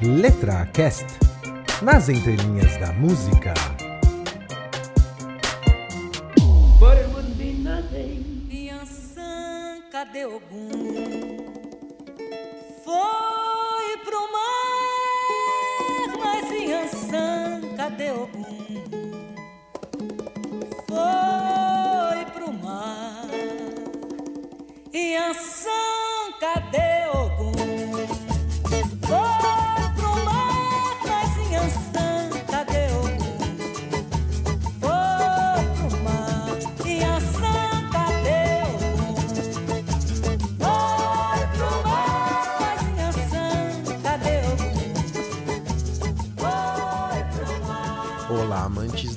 Letra Cast nas entrelinhas da música. But it wouldn't be nothing.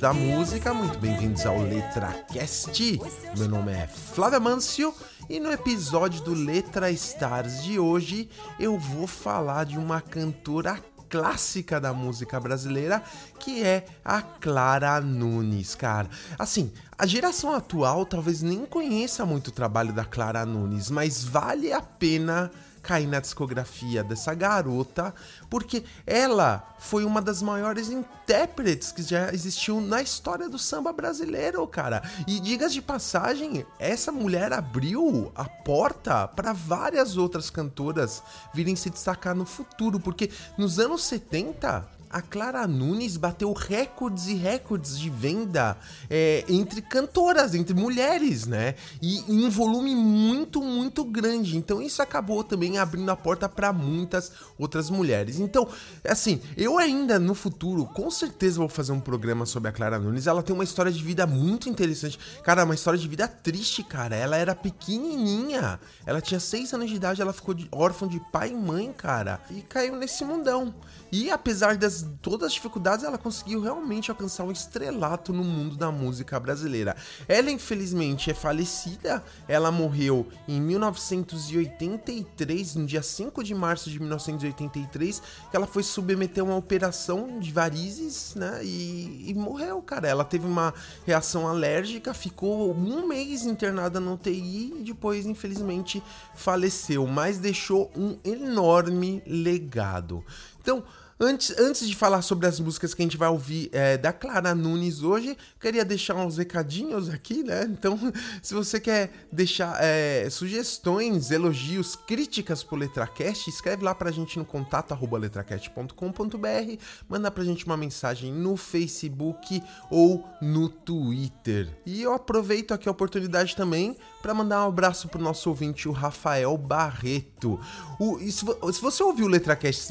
Da música, muito bem-vindos ao Letra Cast. Meu nome é Flávio Amâncio e no episódio do Letra Stars de hoje eu vou falar de uma cantora clássica da música brasileira, que é a Clara Nunes, cara. Assim, a geração atual talvez nem conheça muito o trabalho da Clara Nunes, mas vale a pena cair na discografia dessa garota, porque ela foi uma das maiores intérpretes que já existiu na história do samba brasileiro, cara. E digas de passagem, essa mulher abriu a porta para várias outras cantoras virem se destacar no futuro, porque nos anos 70 a Clara Nunes bateu recordes e recordes de venda é, entre cantoras, entre mulheres, né? E em um volume muito, muito grande. Então isso acabou também abrindo a porta para muitas outras mulheres. Então, assim, eu ainda no futuro, com certeza vou fazer um programa sobre a Clara Nunes. Ela tem uma história de vida muito interessante. Cara, uma história de vida triste, cara. Ela era pequenininha. Ela tinha seis anos de idade, ela ficou órfã de pai e mãe, cara. E caiu nesse mundão. E apesar das todas as dificuldades, ela conseguiu realmente alcançar um estrelato no mundo da música brasileira. Ela, infelizmente, é falecida. Ela morreu em 1983, no dia 5 de março de 1983, que ela foi submeter a uma operação de varizes, né? E, e morreu, cara. Ela teve uma reação alérgica, ficou um mês internada no UTI e depois, infelizmente, faleceu. Mas deixou um enorme legado. Então, Antes, antes de falar sobre as músicas que a gente vai ouvir é, da Clara Nunes hoje, queria deixar uns recadinhos aqui, né? Então, se você quer deixar é, sugestões, elogios, críticas pro Letracast, escreve lá pra gente no contato arroba letracast.com.br, manda pra gente uma mensagem no Facebook ou no Twitter. E eu aproveito aqui a oportunidade também para mandar um abraço pro nosso ouvinte, o Rafael Barreto. O, se, se, você ouviu o Letracast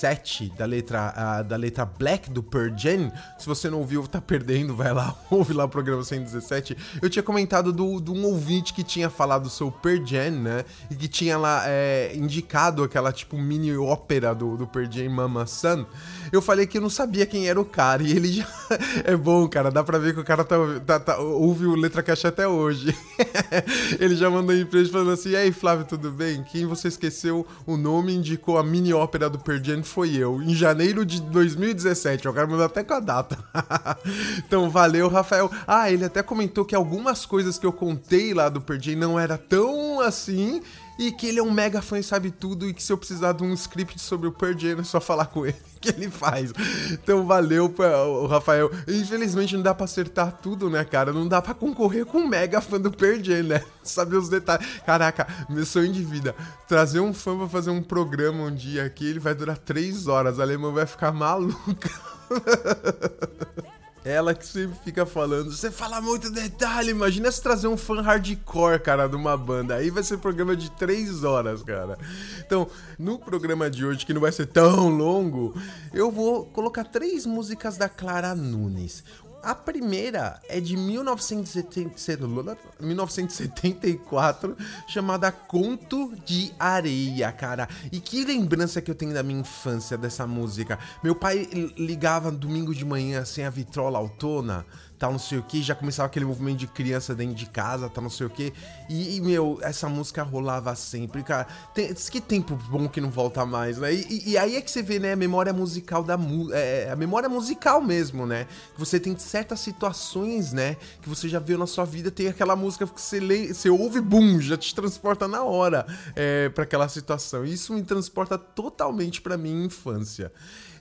117 da letra, uh, da letra Black do Per Jam, se você não ouviu, tá perdendo, vai lá, ouve lá o programa 117. Eu tinha comentado do, de um ouvinte que tinha falado sobre o Per Jam, né? E que tinha lá é, indicado aquela tipo mini ópera do, do Per Jam Mama Sun. Eu falei que eu não sabia quem era o cara e ele já. é bom, cara, dá pra ver que o cara tá, tá, tá ouve o Letracast até hoje. ele já mandou frente falando assim: E aí, Flávio, tudo bem? Quem você esqueceu o nome indicou a mini ópera do Per Jam foi eu, em janeiro de 2017. Eu quero mandar até com a data. então, valeu, Rafael. Ah, ele até comentou que algumas coisas que eu contei lá do Per Jam não era tão assim e que ele é um mega fã e sabe tudo e que se eu precisar de um script sobre o Pearl Jam é só falar com ele que ele faz. Então valeu, o Rafael. Infelizmente não dá pra acertar tudo, né, cara? Não dá pra concorrer com um mega fã do Pearl Jam, né? Saber os detalhes. Caraca, meu sonho de vida. Trazer um fã pra fazer um programa um dia aqui, ele vai durar três horas. A alemã vai ficar maluca. Ela que sempre fica falando, você fala muito detalhe, imagina se trazer um fã hardcore, cara, de uma banda. Aí vai ser programa de 3 horas, cara. Então, no programa de hoje, que não vai ser tão longo, eu vou colocar três músicas da Clara Nunes. A primeira é de 1974, chamada Conto de Areia, cara. E que lembrança que eu tenho da minha infância dessa música. Meu pai ligava domingo de manhã sem a vitrola autona tal, não sei o que. Já começava aquele movimento de criança dentro de casa, tal, não sei o que. E, meu, essa música rolava sempre, cara. Tem, que tempo bom que não volta mais, né? E, e, aí é que você vê, né, a memória musical da música. É, a memória musical mesmo, né? Você tem certas situações, né? Que você já viu na sua vida, tem aquela música que você, lê, você ouve, bum, já te transporta na hora é, para aquela situação. Isso me transporta totalmente pra minha infância.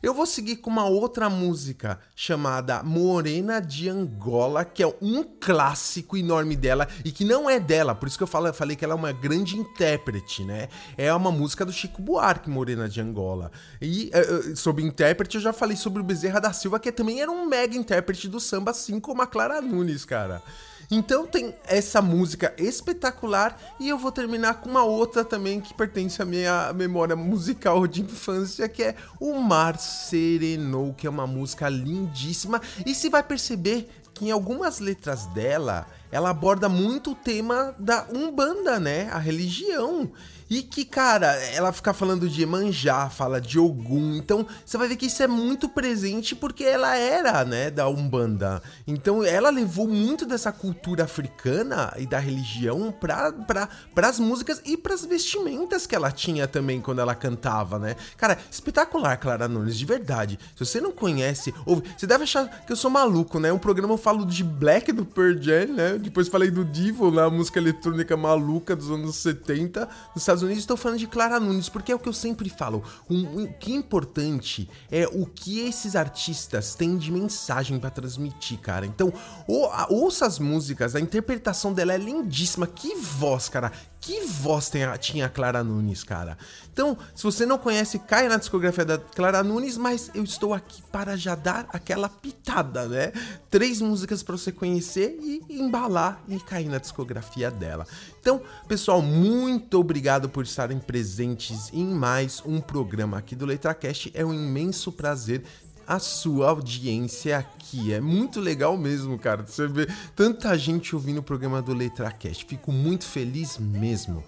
Eu vou seguir com uma outra música chamada Morena de Angola, que é um clássico enorme dela e que não é dela, por isso que eu falei que ela é uma grande intérprete, né? É uma música do Chico Buarque, Morena de Angola. E uh, sobre intérprete, eu já falei sobre o Bezerra da Silva, que também era um mega intérprete do samba, assim como a Clara Nunes, cara. Então tem essa música espetacular e eu vou terminar com uma outra também que pertence à minha memória musical de infância, que é O Mar Serenou, que é uma música lindíssima. E se vai perceber que em algumas letras dela, ela aborda muito o tema da Umbanda, né? A religião. E que, cara, ela fica falando de Emanjá, fala de Ogum. Então, você vai ver que isso é muito presente porque ela era, né, da Umbanda. Então, ela levou muito dessa cultura africana e da religião para pra, as músicas e para as vestimentas que ela tinha também quando ela cantava, né? Cara, espetacular, Clara Nunes, de verdade. Se você não conhece, ouve, você deve achar que eu sou maluco, né? Um programa eu falo de Black do Pearl Jam, né? Depois falei do Divo, na música eletrônica maluca dos anos 70, nos Estados Estados Unidos, estou falando de Clara Nunes, porque é o que eu sempre falo. O, o que é importante é o que esses artistas têm de mensagem para transmitir, cara. Então, ou, ouça as músicas, a interpretação dela é lindíssima. Que voz, cara. Que voz tem tinha a Clara Nunes, cara. Então, se você não conhece, cai na discografia da Clara Nunes, mas eu estou aqui para já dar aquela pitada, né? Três músicas para você conhecer e embalar e cair na discografia dela. Então, pessoal, muito obrigado por estarem presentes em mais um programa aqui do LetraCast. É um imenso prazer a sua audiência aqui. É muito legal mesmo, cara. Você vê tanta gente ouvindo o programa do LetraCast. Fico muito feliz mesmo.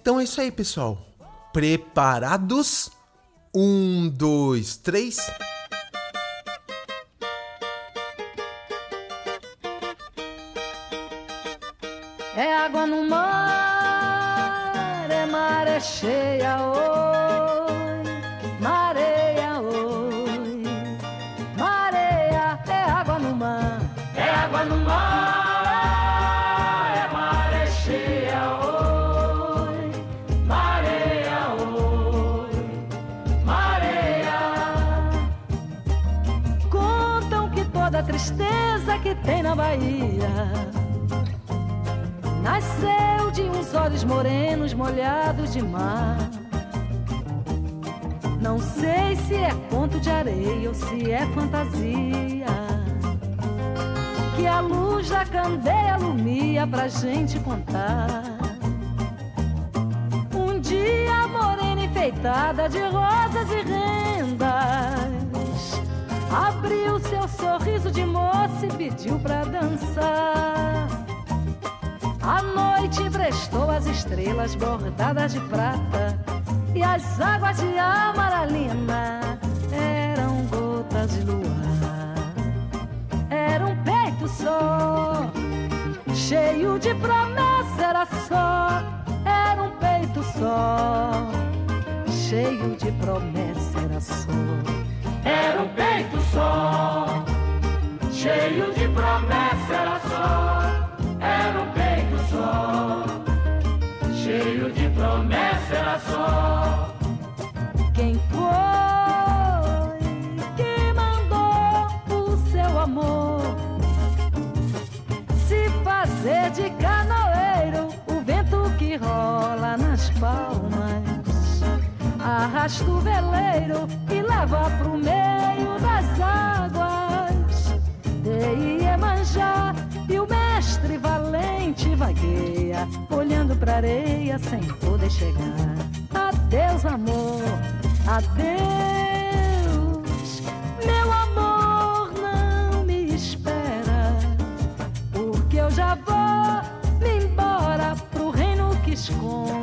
Então é isso aí, pessoal. Preparados? Um, dois, três. É água no mar, é maré cheia, oi, tristeza que tem na Bahia Nasceu de uns olhos morenos molhados de mar. Não sei se é conto de areia ou se é fantasia. Que a luz da candeia alumia pra gente contar. Um dia morena enfeitada de rosas e rendas. Abriu seu sorriso de moça e pediu pra dançar. A noite emprestou as estrelas bordadas de prata e as águas de amaralina eram gotas de luar. Só, cheio de promessa, era só. Era um peito só, cheio de promessa, era só. Era um peito só, cheio de promessa, era só. Arrasta o veleiro e leva pro meio das águas de Iemanjá e o mestre valente vagueia, olhando pra areia sem poder chegar. Adeus, amor, adeus. Meu amor, não me espera, porque eu já vou me embora pro reino que esconde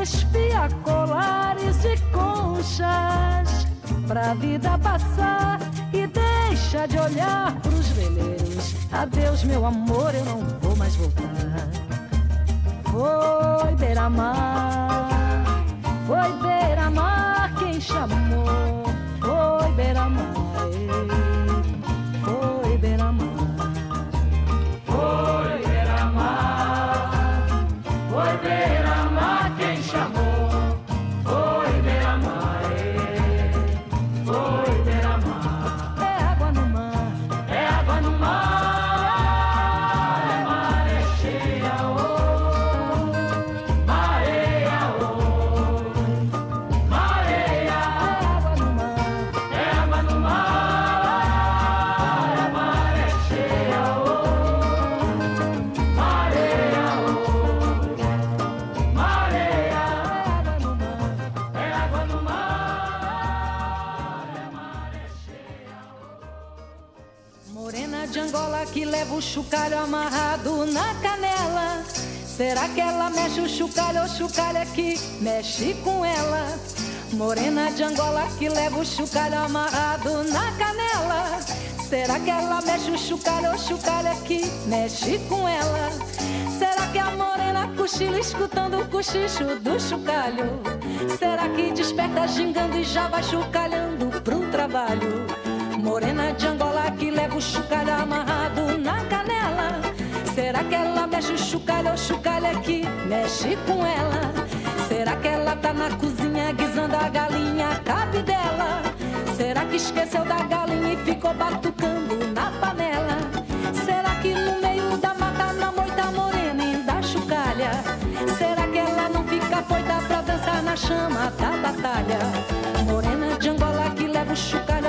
despia colares de conchas pra vida passar e deixa de olhar pros veleiros. Adeus, meu amor, eu não vou mais voltar. Foi beira-mar, foi beira-mar quem chamou. Foi beira-mar, foi beira-mar. Foi beira-mar, foi beira-mar amarrado na canela. Será que ela mexe o chocalho ou chocalho é que mexe com ela? Morena de Angola que leva o chocalho amarrado na canela. Será que ela mexe o chocalho ou chocalho é que mexe com ela? Será que a morena cochila escutando o cochicho do chocalho? Será que desperta gingando e já vai chocalhando pro trabalho? Morena de Angola que leva o chocalho amarrado na canela. Ela mexe o chocalho ou chocalho é que mexe com ela? Será que ela tá na cozinha guisando a galinha cabe dela? Será que esqueceu da galinha e ficou batucando na panela? Será que no meio da mata na moita morena ainda chocalha? Será que ela não fica foita pra dançar na chama da batalha? Morena de Angola que leva o chocalho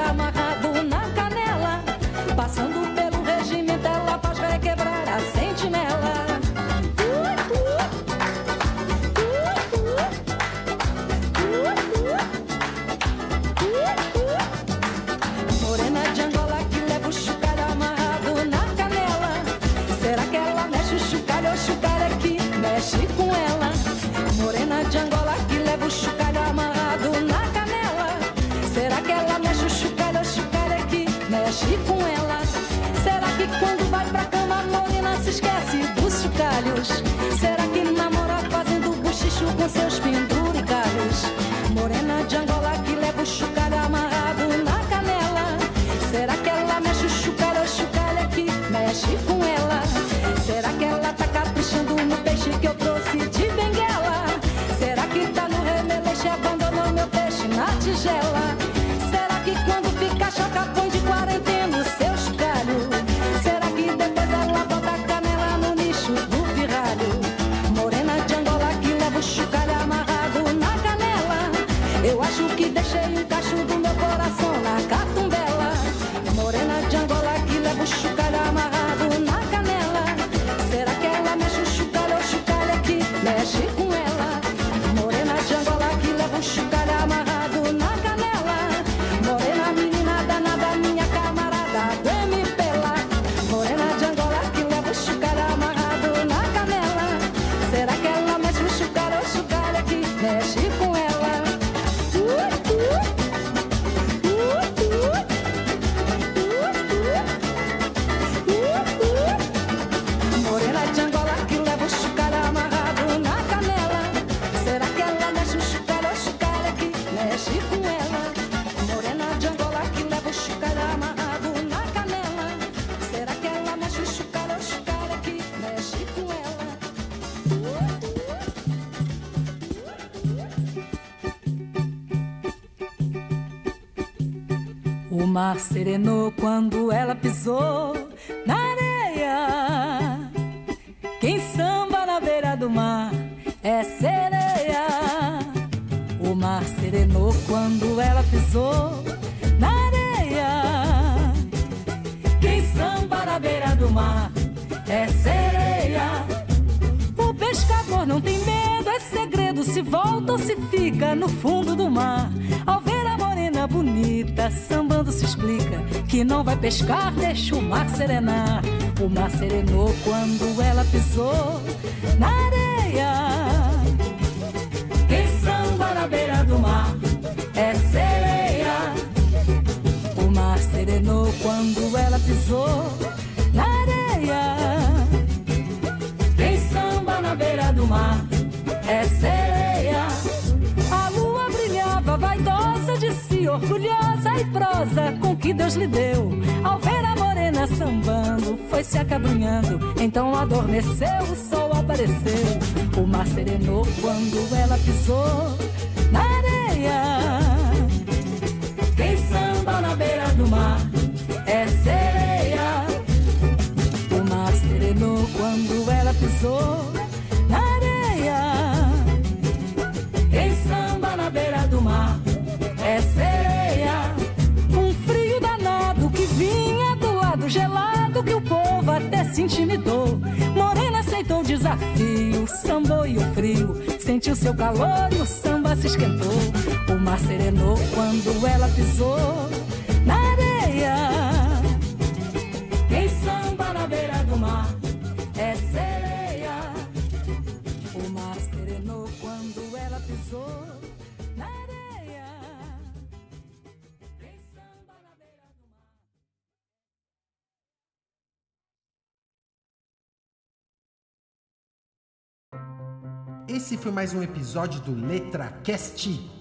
mar serenou quando ela pisou na areia. Quem samba na beira do mar é sereia. O mar serenou quando ela pisou na areia. Quem samba na beira do mar é sereia. O pescador não tem medo, é segredo se volta ou se fica no fundo do mar. Ao sambando se explica que não vai pescar, deixa o mar serenar. O mar serenou quando ela pisou na areia. Quem samba na beira do mar é sereia. quando ela pisou na areia. Quem samba na beira do mar é sereia. Orgulhosa e prosa com que Deus lhe deu. Ao ver a morena sambando, foi se acabrunhando. Então adormeceu, o sol apareceu. O mar serenou quando ela pisou na areia. Quem samba na beira do mar é sereia. O mar serenou quando ela pisou Sentiu seu calor e o samba se esquentou. O mar serenou quando ela pisou na areia. Esse foi mais um episódio do Letra Cast.